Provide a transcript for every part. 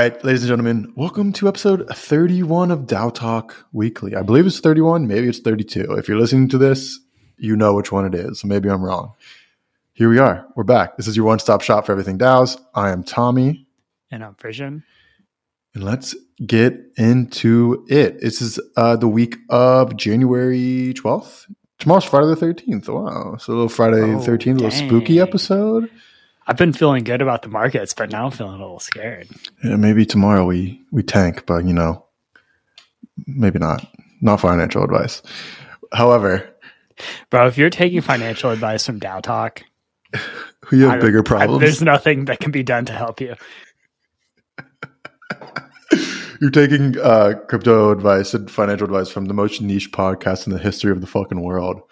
All right, ladies and gentlemen, welcome to episode 31 of DAO Talk Weekly. I believe it's 31, maybe it's 32. If you're listening to this, you know which one it is. So maybe I'm wrong. Here we are. We're back. This is your one stop shop for everything DAOs. I am Tommy. And I'm Frisson. And let's get into it. This is uh, the week of January 12th. Tomorrow's Friday the 13th. Wow. So a little Friday the Oh, 13th, a little spooky episode. I've been feeling good about the markets, but now I'm feeling a little scared. Yeah, maybe tomorrow we we tank, but you know, maybe not. Not financial advice. However, Bro, if you're taking financial advice from DAO Talk, you have don't- bigger I- problems. there's nothing that can be done to help you. You're taking uh, crypto advice and financial advice from the most niche podcast in the history of the fucking world.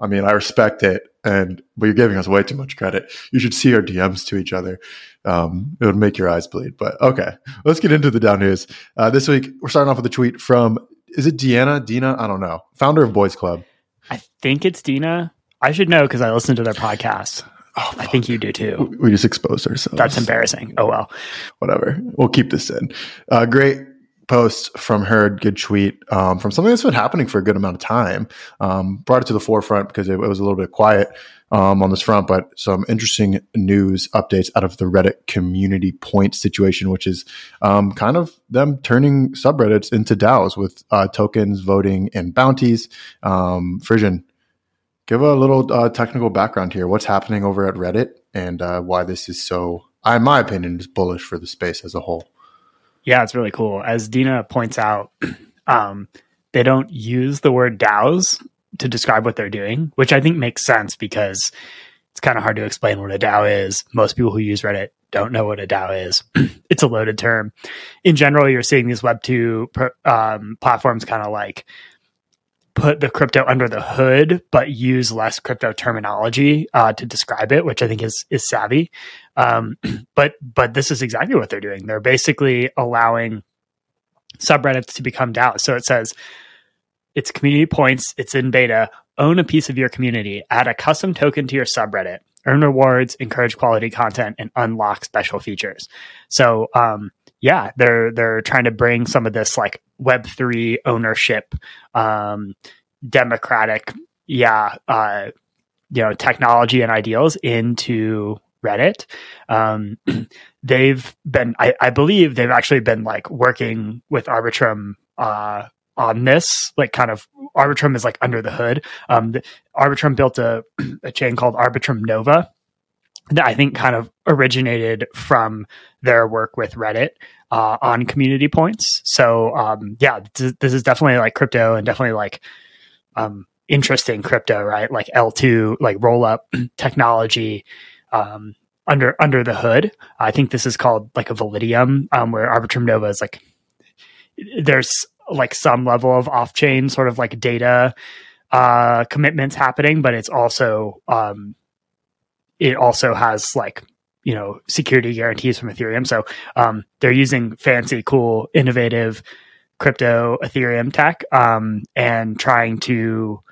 I mean, I respect it, and but you're giving us way too much credit. You should see our DMs to each other. Um, it would make your eyes bleed. But okay, let's get into the DAO news. Uh, this week, we're starting off with a tweet from is it Deanna? Dina? I don't know. Founder of Boys Club. I think it's Dina. I should know because I listen to their podcast. Oh, I think you do too. we just exposed ourselves. That's embarrassing. Oh well. whatever. We'll keep this in. Uh, great post from her, good tweet um, from something that's been happening for a good amount of time. Um, brought it to the forefront because it, was a little bit quiet um, on this front, but some interesting news updates out of the Reddit community point situation, which is um, kind of them turning subreddits into DAOs with uh, tokens, voting, and bounties. Um, Frisson, give a little uh, technical background here. What's happening over at Reddit and uh, why this is so, in my opinion, is bullish for the space as a whole. Yeah, it's really cool. As Dina points out, um, they don't use the word DAOs to describe what they're doing, which I think makes sense because it's kind of hard to explain what a DAO is. Most people who use Reddit don't know what a DAO is. it's a loaded term. In general, you're seeing these Web two per, um, platforms kind of like put the crypto under the hood, but use less crypto terminology uh, to describe it, which I think is is savvy. Um, but but this is exactly what they're doing. They're basically allowing subreddits to become DAOs. So it says it's community points. It's in beta. Own a piece of your community. Add a custom token to your subreddit. Earn rewards. Encourage quality content and unlock special features. So um, yeah, they're they're trying to bring some of this like Web three ownership, um, democratic, yeah, uh, you know, technology and ideals into Reddit. Um, they've been, I, I believe, they've actually been like working with Arbitrum uh, on this. Like, kind of, Arbitrum is like under the hood. Um, the, Arbitrum built a, a chain called Arbitrum Nova that I think kind of originated from their work with Reddit uh, on community points. So, um, yeah, this, this is definitely like crypto and definitely like um, interesting crypto, right? Like L2, like roll up technology um, under under the hood. I think this is called like a Validium, um, where Arbitrum Nova is like there's like some level of off chain sort of like data uh, commitments happening, but it's also um, it also has like you know security guarantees from Ethereum. So um, they're using fancy, cool, innovative crypto Ethereum tech um, and trying to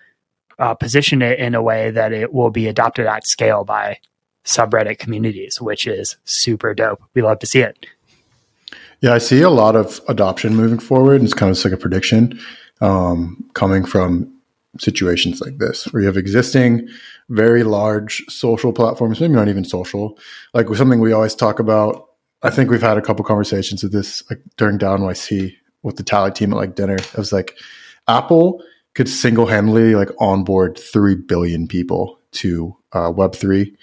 uh, position it in a way that it will be adopted at scale by subreddit communities, which is super dope. We love to see it. Yeah, I see a lot of adoption moving forward. and It's kind of like a prediction um, coming from situations like this, where you have existing, very large social platforms, maybe not even social, like something we always talk about. I think we've had a couple conversations of this like during DAO NYC with the Tally team at like dinner. It was like Apple could single handedly like onboard three billion people to uh, Web three,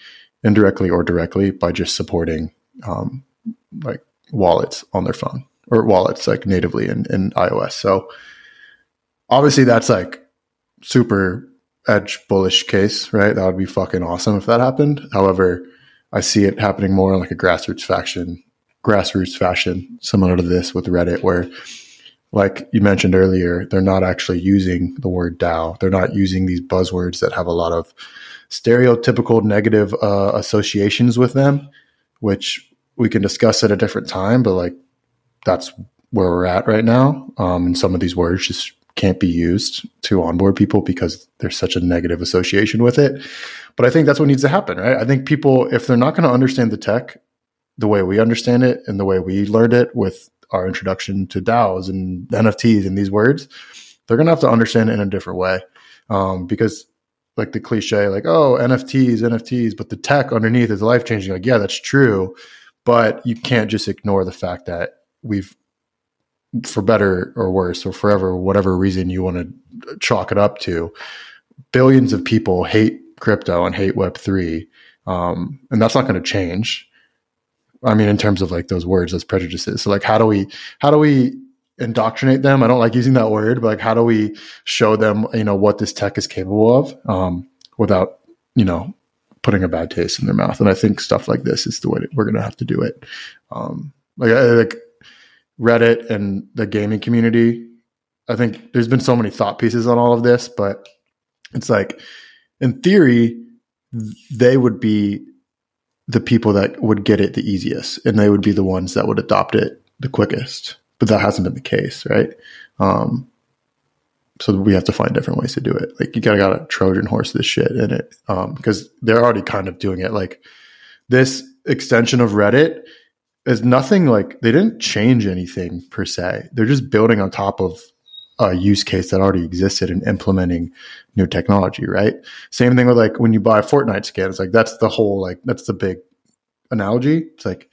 indirectly or directly, by just supporting um, like wallets on their phone or wallets like natively in, in iOS. So obviously that's like super edge bullish case, right? That would be fucking awesome if that happened. However, I see it happening more in like a grassroots faction, grassroots fashion, similar to this with Reddit, where like you mentioned earlier, they're not actually using the word DAO. They're not using these buzzwords that have a lot of stereotypical negative uh, associations with them, which we can discuss at a different time. But like that's where we're at right now. Um, and some of these words just can't be used to onboard people because there's such a negative association with it. But I think that's what needs to happen, right? I think people, if they're not going to understand the tech, the way we understand it and the way we learned it with our introduction to DAOs and NFTs and these words, they're going to have to understand it in a different way. Um, because like the cliche, like, oh, NFTs, NFTs, but the tech underneath is life changing. Like, yeah, that's true. But you can't just ignore the fact that we've, for better or worse, or forever, whatever reason you want to chalk it up to, billions of people hate crypto and hate Web3. Um, and that's not going to change. I mean, in terms of like those words, those prejudices. So like, how do we, how do we indoctrinate them? I don't like using that word, but like, how do we show them, you know, what this tech is capable of, um, without, you know, putting a bad taste in their mouth? And I think stuff like this is the way that we're going to have to do it. Um, like, like Reddit and the gaming community. I think there's been so many thought pieces on all of this, but it's like, in theory, they would be the people that would get it the easiest and they would be the ones that would adopt it the quickest. But that hasn't been the case, right? Um, so we have to find different ways to do it. Like you gotta got a Trojan horse this shit in it because um, they're already kind of doing it. Like this extension of Reddit is nothing like they didn't change anything per se. They're just building on top of a use case that already existed and implementing new technology, right? Same thing with like when you buy a Fortnite skin, it's like that's the whole like that's the big analogy. It's like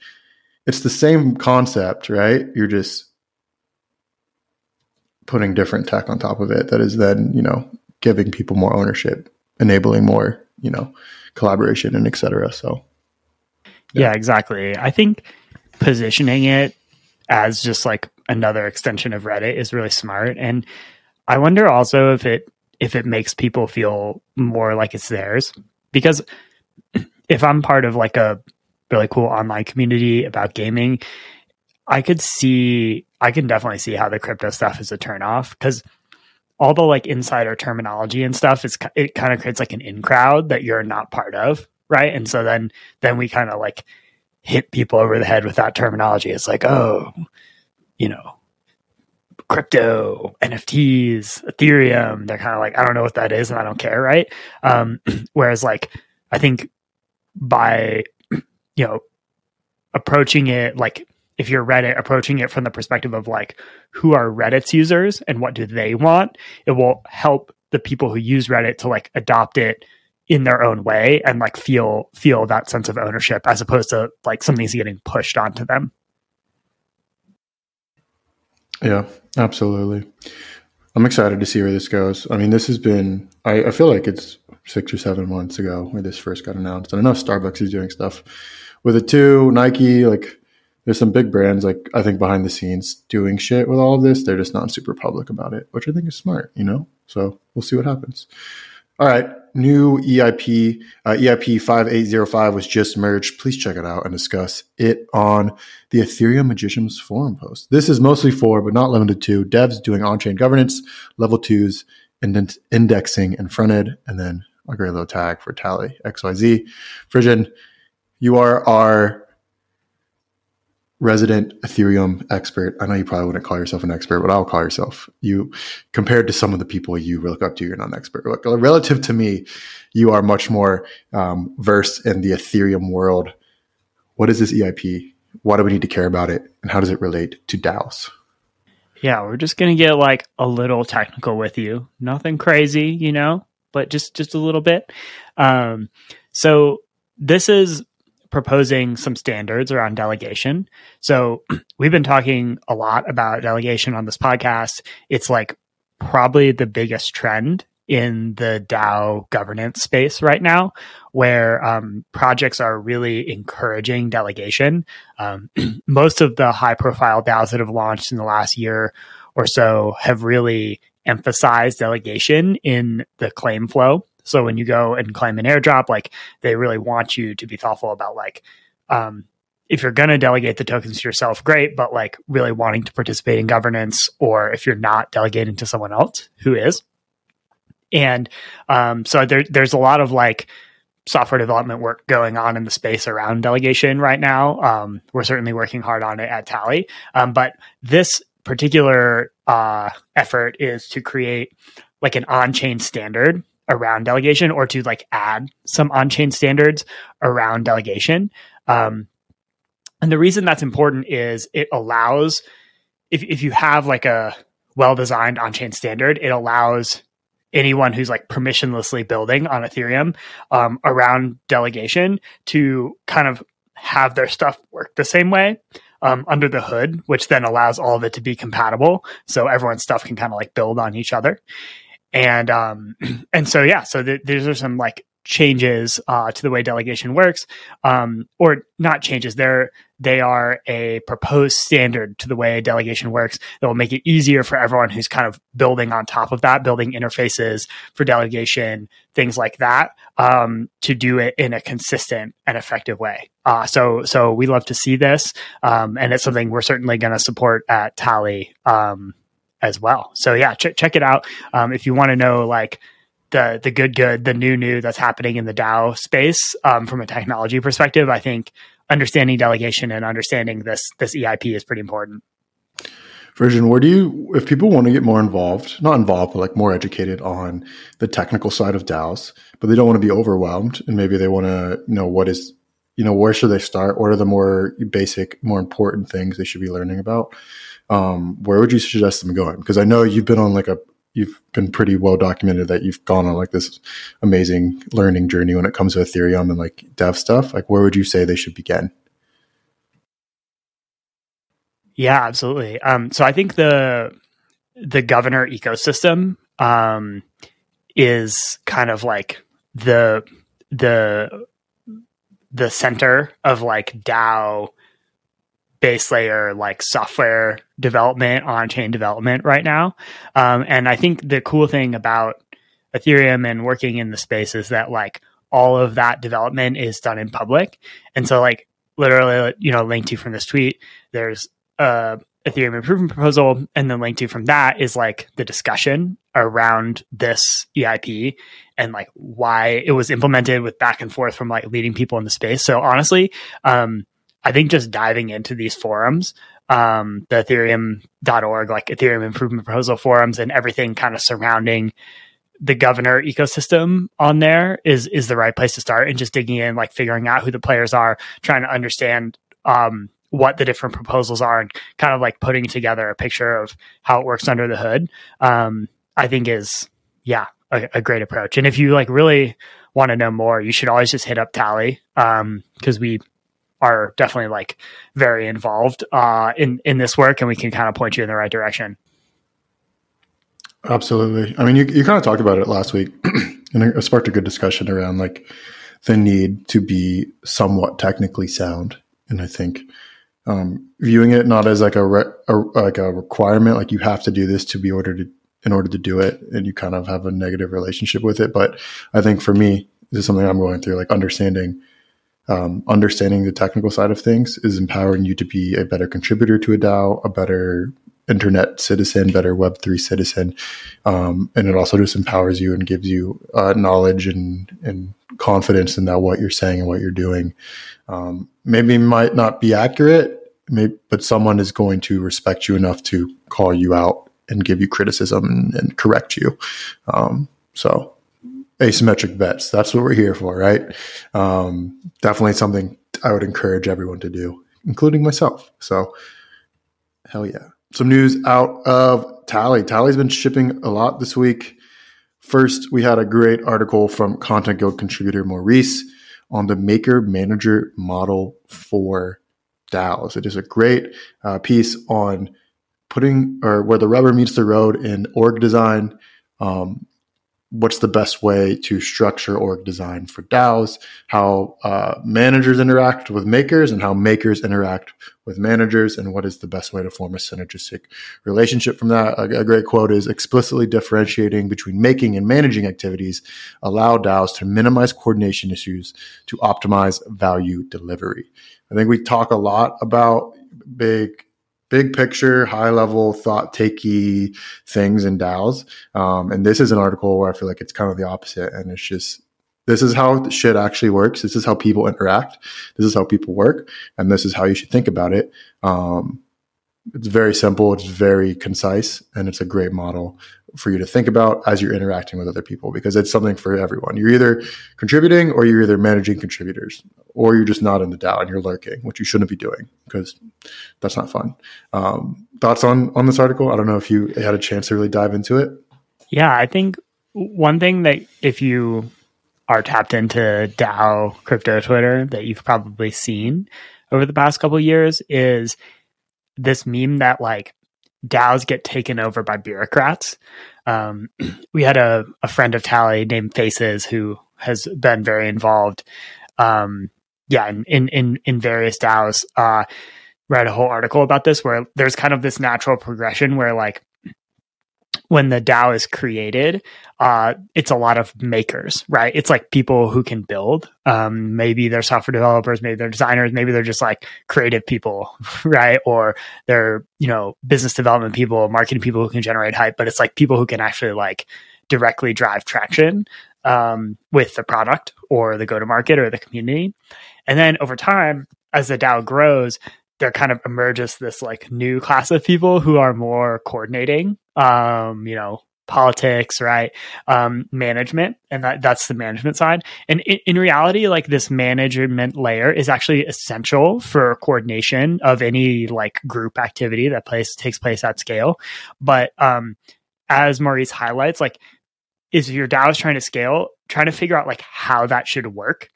it's the same concept, right? You're just putting different tech on top of it that is then, you know, giving people more ownership, enabling more, you know, collaboration and etc. So yeah. yeah, exactly. I think positioning it as just like another extension of Reddit is really smart. And I wonder also if it if it makes people feel more like it's theirs. Because if I'm part of like a really cool online community about gaming, I could see I can definitely see how the crypto stuff is a turnoff because all the like insider terminology and stuff is it kind of creates like an in crowd that you're not part of, right? And so then then we kind of like hit people over the head with that terminology. It's like, oh, you know, crypto, NFTs, Ethereum. They're kind of like, I don't know what that is and I don't care, right? Um, whereas, like, I think by, you know, approaching it like, if you're Reddit, approaching it from the perspective of like, who are Reddit's users and what do they want, it will help the people who use Reddit to like adopt it in their own way and like feel feel that sense of ownership as opposed to like something's getting pushed onto them. Yeah, absolutely. I'm excited to see where this goes. I mean, this has been, I, I, feel like it's six or seven months ago where this first got announced. And I know Starbucks is doing stuff with it too. Nike, like, there's some big brands, like, I think behind the scenes doing shit with all of this. They're just not super public about it, which I think is smart, you know? So we'll see what happens. All right new EIP, uh, EIP 5805 was just merged. Please check it out and discuss it on the Ethereum Magicians forum post. This is mostly for, but not limited to, devs doing on chain governance, level twos, indexing and frontend, and then a great little tag for Tally XYZ. Frisson, you are our resident Ethereum expert. I know you probably wouldn't call yourself an expert, but I'll call yourself you compared to some of the people you look up to. You're not an expert. Like, relative to me, you are much more um, versed in the Ethereum world. What is this EIP? Why do we need to care about it? And how does it relate to DAOs? Yeah, we're just gonna get like a little technical with you. Nothing crazy, you know, but just just a little bit. Um, so this is proposing some standards around delegation. So we've been talking a lot about delegation on this podcast. It's like probably the biggest trend in the DAO governance space right now, where um, projects are really encouraging delegation. Um, most of the high profile DAOs that have launched in the last year or so have really emphasized delegation in the claim flow. So when you go and claim an airdrop, like they really want you to be thoughtful about like, um, if you're going to delegate the tokens to yourself, great, but like really wanting to participate in governance, or if you're not delegating to someone else who is. And um, so there, there's a lot of like software development work going on in the space around delegation right now. Um, we're certainly working hard on it at Tally. Um, but this particular uh, effort is to create like an on chain standard around delegation or to like add some on chain standards around delegation. Um, And the reason that's important is it allows, if, if you have like a well designed on chain standard, it allows anyone who's like permissionlessly building on Ethereum um, around delegation to kind of have their stuff work the same way um, under the hood, which then allows all of it to be compatible. So everyone's stuff can kind of like build on each other. And um, and so yeah, so th- these are some like changes uh, to the way delegation works, um, or not changes. They're they are a proposed standard to the way delegation works that will make it easier for everyone who's kind of building on top of that, building interfaces for delegation, things like that, um, to do it in a consistent and effective way. Uh, so so we love to see this, um, and it's something we're certainly going to support at Tally um, as well. So yeah, ch- check it out um, if you want to know like the the good good the new new that's happening in the DAO space um, from a technology perspective. I think understanding delegation and understanding this this EIP is pretty important. Frisson, where do you, if people want to get more involved, not involved, but like more educated on the technical side of DAOs, but they don't want to be overwhelmed and maybe they want to know what is, you know, where should they start? What are the more basic, more important things they should be learning about? Um, where would you suggest them going? Because I know you've been on like a, you've been pretty well documented that you've gone on like this amazing learning journey when it comes to Ethereum and like dev stuff. Like, where would you say they should begin? Yeah, absolutely. Um, so I think the the governor ecosystem um, is kind of like the the the center of like DAO base layer like software development on chain development right now. Um, and I think the cool thing about Ethereum and working in the space is that like all of that development is done in public. And so like literally, you know, linked to from this tweet, there's a Ethereum improvement proposal, and then linked to from that is like the discussion around this EIP and like why it was implemented with back and forth from like leading people in the space. So honestly, um, I think just diving into these forums, um, the ethereum.org, like Ethereum improvement proposal forums and everything kind of surrounding the governor ecosystem on there is, is the right place to start and just digging in, like figuring out who the players are, trying to understand, um, what the different proposals are and kind of like putting together a picture of how it works under the hood. Um, I think is, yeah, a, a, great approach. And if you like really want to know more, you should always just hit up Tally. Um, cause we, are definitely like very involved uh, in in this work, and we can kind of point you in the right direction. Absolutely. I mean, you you kind of talked about it last week, and it sparked a good discussion around like the need to be somewhat technically sound, and I think. Um, viewing it not as like a, re- a like a requirement, like you have to do this to be ordered to in order to do it, and you kind of have a negative relationship with it. But I think for me, this is something I'm going through, like understanding um, understanding the technical side of things is empowering you to be a better contributor to a DAO, a better internet citizen, better Web3 citizen. Um, and it also just empowers you and gives you uh, knowledge and, and confidence in that what you're saying and what you're doing. Um, maybe might not be accurate, maybe, but someone is going to respect you enough to call you out and give you criticism and, and correct you. Um, so asymmetric bets. That's what we're here for, right? Um, definitely something I would encourage everyone to do, including myself. So, hell yeah. Some news out of Tally. Tally's been shipping a lot this week. First, we had a great article from Content Guild contributor Maurice on the maker manager model for DAOs. It is a great uh, piece on putting or where the rubber meets the road in org design, um, what's the best way to structure org design for DAOs, how uh, managers interact with makers, and how makers interact with managers, and what is the best way to form a synergistic relationship from that. A, a great quote is explicitly differentiating between making and managing activities allow DAOs to minimize coordination issues to optimize value delivery. I think we talk a lot about big big picture, high level, thought takey things in DAOs. Um, and this is an article where I feel like it's kind of the opposite. And it's just, this is how shit actually works. This is how people interact. This is how people work. And this is how you should think about it. Um, It's very simple, it's very concise, and it's a great model for you to think about as you're interacting with other people because it's something for everyone. You're either contributing or you're either managing contributors or you're just not in the DAO and you're lurking, which you shouldn't be doing because that's not fun. Um, thoughts on on this article? I don't know if you had a chance to really dive into it. Yeah, I think one thing that if you are tapped into DAO crypto Twitter that you've probably seen over the past couple years is this meme that like DAOs get taken over by bureaucrats. Um, we had a, a friend of Tally named Faces who has been very involved, um, yeah, in, in, in, various DAOs. Uh, read a whole article about this where there's kind of this natural progression where like when the DAO is created, uh, it's a lot of makers, right? It's like people who can build. Um, maybe they're software developers, maybe they're designers, maybe they're just like creative people, right? Or they're, you know, business development people, marketing people who can generate hype, but it's like people who can actually like directly drive traction um, with the product or the go to market or the community. And then over time, as the DAO grows, there kind of emerges this like new class of people who are more coordinating um you know politics right um management and that that's the management side. And in, in, reality like this management layer is actually essential for coordination of any like group activity that place takes place at scale. But um as maurice highlights like is your dao is trying to scale trying to figure out like how that should work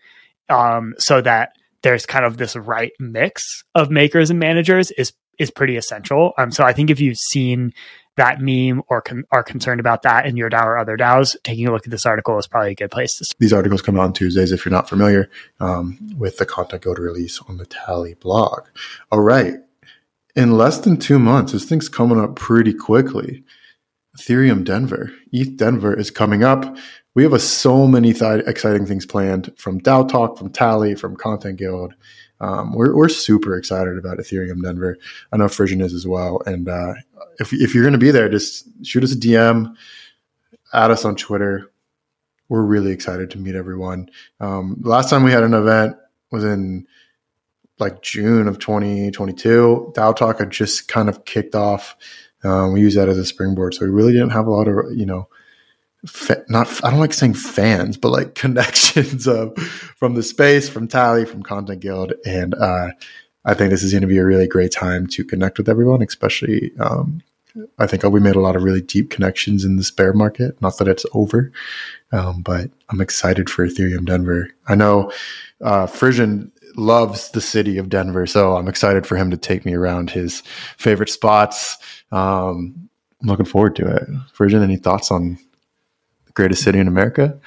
um so that there's kind of this right mix of makers and managers is is pretty essential. Um, so I think if you've seen that meme or con- are concerned about that in your DAO or other DAOs, taking a look at this article is probably a good place to. These articles come out on Tuesdays if you're not familiar um, with the Content Guild release on the Tally blog. All right, in less than two months, this thing's coming up pretty quickly. Ethereum Denver, ETH Denver is coming up we have a, so many th- exciting things planned from DAO Talk, from Tally, from Content Guild. Um, we're, we're super excited about Ethereum Denver. I know Frisson is as well. And uh, if, if you're going to be there, just shoot us a DM, add us on Twitter. We're really excited to meet everyone. Um, last time we had an event was in like June of 2022. DAO Talk had just kind of kicked off. Um, we use that as a springboard. So we really didn't have a lot of, you know, fa- not I don't like saying fans, but like connections of from the space, from Tally, from Content Guild, and uh, I think this is going to be a really great time to connect with everyone. Especially, um, I think we made a lot of really deep connections in this bear market. Not that it's over, um, but I'm excited for Ethereum Denver. I know uh, Frisson loves the city of Denver, so I'm excited for him to take me around his favorite spots. Um, I'm looking forward to it. Frisson, any thoughts on greatest city in America?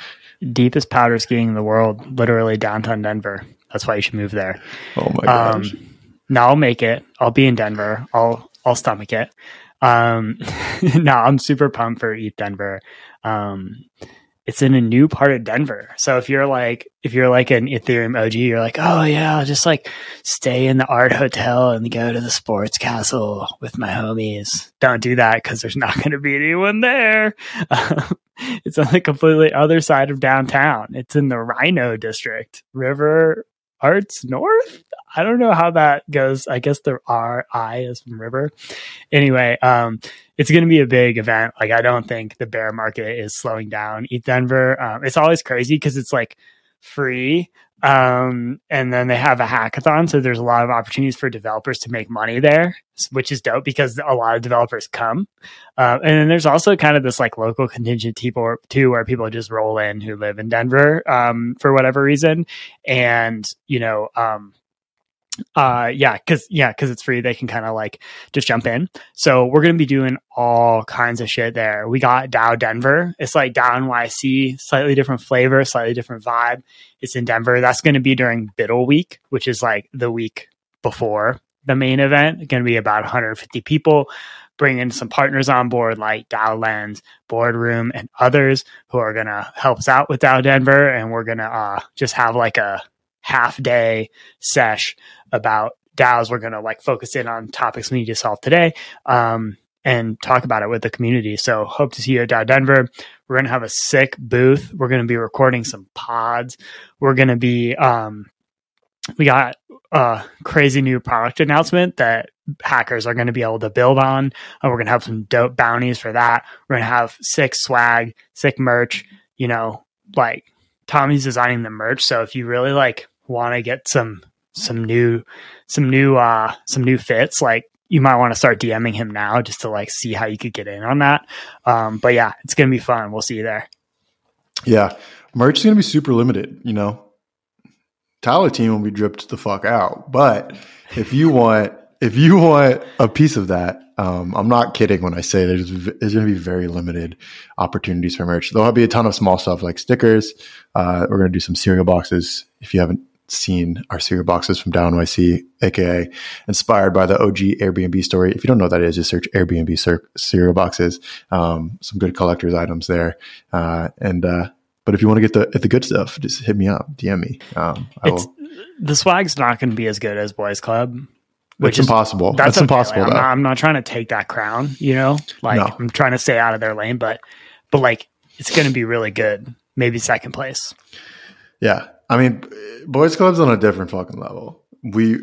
Deepest powder skiing in the world, literally downtown Denver. That's why you should move there. Oh my gosh. Um, now I'll make it. I'll be in Denver. I'll I'll stomach it. Um, no, I'm super pumped for ETH Denver. Um, it's in a new part of Denver. So if you're like if you're like an Ethereum OG, you're like, oh yeah, I'll just like stay in the art hotel and go to the sports castle with my homies. Don't do that because there's not going to be anyone there. it's on the completely other side of downtown. It's in the RiNo district, River Arts North. I don't know how that goes. I guess the R I is from river. Anyway, um, it's going to be a big event. Like I don't think the bear market is slowing down. ETH Denver. Um, it's always crazy because it's like free. Um, and then they have a hackathon. So there's a lot of opportunities for developers to make money there, which is dope because a lot of developers come. Uh, and then there's also kind of this like local contingent people too, where people just roll in who live in Denver, um, for whatever reason. And, you know, um, uh yeah because yeah because it's free they can kind of like just jump in. So we're gonna be doing all kinds of shit there. We got DAO denver. It's like DAO nyc slightly different flavor slightly different vibe. It's in denver. That's gonna be during BUIDL week which is like the week before the main event. Gonna be about 150 people bringing some partners on board like DAO Lens, Boardroom, and others who are gonna help us out with DAO Denver, and we're gonna uh, just have like a half day sesh about DAOs. We're going to like focus in on topics we need to solve today. Um, and talk about it with the community. So hope to see you at DAO Denver. We're going to have a sick booth. We're going to be recording some pods. We're going to be, um, we got a crazy new product announcement that hackers are going to be able to build on. And we're going to have some dope bounties for that. We're going to have sick swag, sick merch. You know, like Tommy's designing the merch. So if you really like want to get some some new some new uh some new fits, like you might want to start DMing him now just to like see how you could get in on that. Um, but yeah, it's gonna be fun. We'll see you there. Yeah, merch is gonna be super limited. You know, Tally team will be dripped the fuck out. But if you want, if you want a piece of that, um, I'm not kidding when I say there's there's to be very limited opportunities for merch. There'll be a ton of small stuff like stickers. Uh, we're to do some cereal boxes. If you haven't seen our cereal boxes from DAO NYC, aka inspired by the OG Airbnb story. If you don't know what that is, just search Airbnb cereal boxes. Um, some good collector's items there. Uh, and uh, but if you want to get the the good stuff, just hit me up, DM me. Um, the swag's not going to be as good as Boys Club. Which is impossible. That's, that's impossible. I'm not, I'm not, trying to take that crown, you know. Like no. I'm trying to stay out of their lane, but but like it's going to be really good. Maybe second place. Yeah, I mean, boys clubs on a different fucking level. We,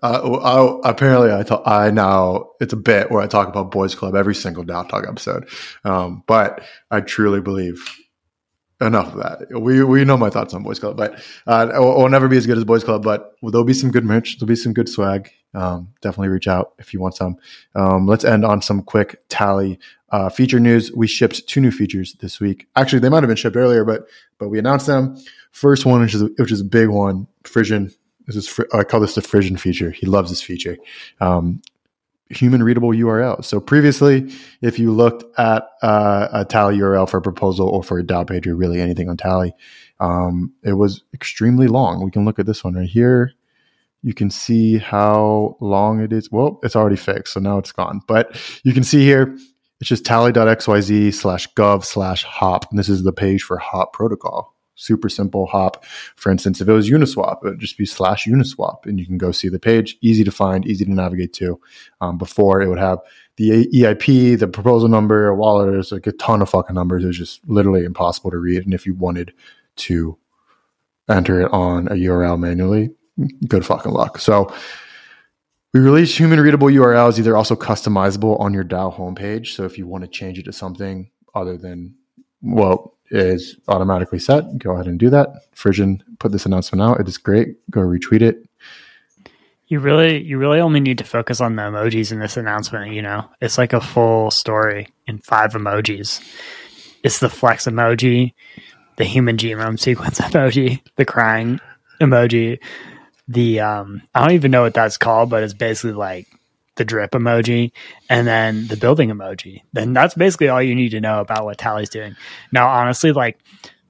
I, apparently, I talk, I now it's a bit where I talk about boys club every single DAO Talk episode. Um, but I truly believe enough of that. We we know my thoughts on Boys Club, but uh, it, will, never be as good as Boys Club. But there'll be some good merch. There'll be some good swag. Um, definitely reach out if you want some. Um, let's end on some quick tally uh, feature news. We shipped two new features this week. Actually, they might have been shipped earlier, but but we announced them. First one, which is which is a big one, Frisson. This is I call this the Frisson feature. He loves this feature. Um, human readable URL. So previously, if you looked at uh, a Tally URL for a proposal or for a DAO page or really anything on Tally, um, it was extremely long. We can look at this one right here. You can see how long it is. Well, it's already fixed, so now it's gone. But you can see here, it's just tally.xyz slash gov slash hop. And this is the page for hop protocol super simple hop. For instance, if it was Uniswap, it would just be slash Uniswap, and you can go see the page. Easy to find, easy to navigate to. Um, before it would have the EIP, the proposal number, a wallet. There's like a ton of fucking numbers. It was just literally impossible to read. And if you wanted to enter it on a URL manually, good fucking luck. So we released human readable URLs, either also customizable on your DAO homepage. So if you want to change it to something other than, well, is automatically set. Go ahead and do that. Frisson put this announcement out. It is great. Go retweet it. You really, you really only need to focus on the emojis in this announcement. You know, it's like a full story in five emojis. It's the flex emoji, the human genome sequence emoji, the crying emoji, the um, I don't even know what that's called, but it's basically like the drip emoji, and then the building emoji. Then that's basically all you need to know about what Tally's doing. Now, honestly, like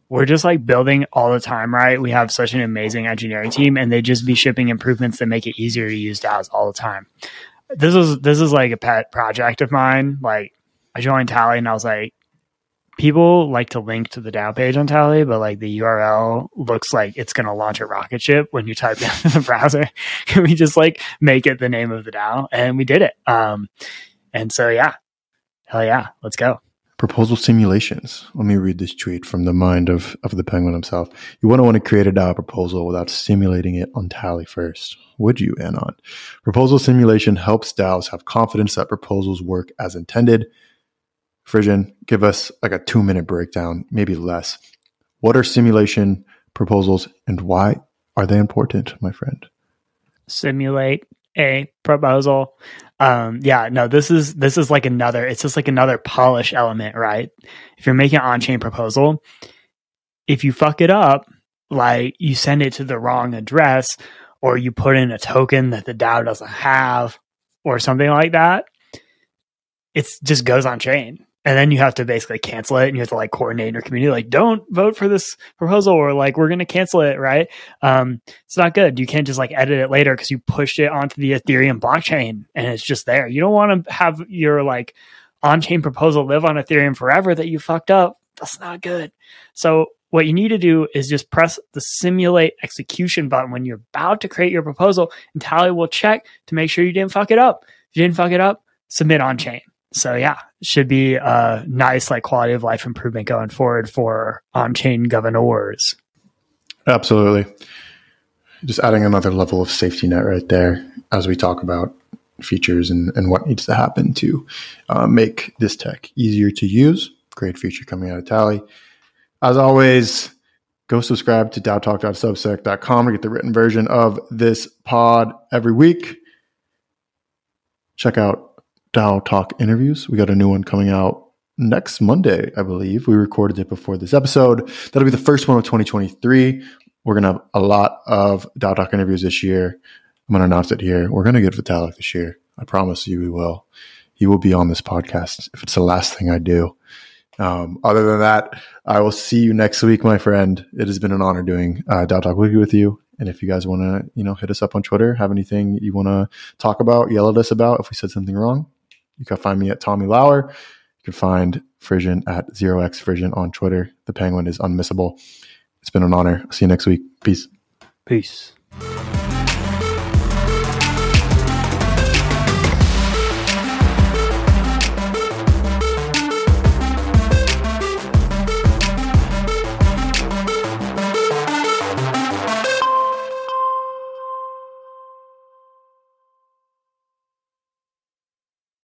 we're just like building all the time, right? We have such an amazing engineering team, and they just be shipping improvements that make it easier to use DAOs all the time. This is this is like a pet project of mine. Like I joined Tally, and I was like, people like to link to the DAO page on Tally, but like the URL looks like it's going to launch a rocket ship when you type it in the browser. Can we just like make it the name of the DAO? And we did it. Um, and so, yeah, hell yeah, let's go. Proposal simulations. Let me read this tweet from the mind of, of the penguin himself. You to want to create a DAO proposal without simulating it on Tally first. Would you, Anon? Proposal simulation helps DAOs have confidence that proposals work as intended Frisson, give us like a two minute breakdown, maybe less. What are simulation proposals and why are they important, my friend? Simulate a proposal. Um, yeah, no, this is this is like another. It's just like another polish element, right? If you're making an on-chain proposal, if you fuck it up, like you send it to the wrong address, or you put in a token that the DAO doesn't have, or something like that, it just goes on chain and then you have to basically cancel it and you have to like coordinate in your community like don't vote for this proposal or like we're going to cancel it right? Um, it's not good. You can't just like edit it later because you pushed it onto the ethereum blockchain and it's just there. You don't want to have your like on-chain proposal live on ethereum forever that you fucked up. That's not good. So what you need to do is just press the simulate execution button when you're about to create your proposal and tally will check to make sure you didn't fuck it up. If you didn't fuck it up submit on chain so yeah, should be a nice like quality of life improvement going forward for on-chain governors. Absolutely. Just adding another level of safety net right there as we talk about features and, and what needs to happen to uh, make this tech easier to use. Great feature coming out of Tally. As always, go subscribe to daotalk.substack.com to get the written version of this pod every week. Check out DAO Talk interviews. We got a new one coming out next Monday, I believe. We recorded it before this episode. That'll be the first one of 2023. We're going to have a lot of DAO Talk interviews this year. I'm going to announce it here. We're going to get Vitalik this year. I promise you we will. He will be on this podcast if it's the last thing I do. Um, other than that, I will see you next week, my friend. It has been an honor doing uh, Talk Weekly with you. And if you guys want to, you know, hit us up on Twitter, have anything you want to talk about, yell at us about if we said something wrong, you can find me at Tommy Lower. You can find Frisson at 0x Frisian on Twitter. The penguin is unmissable. It's been an honor. I'll see you next week. Peace. Peace.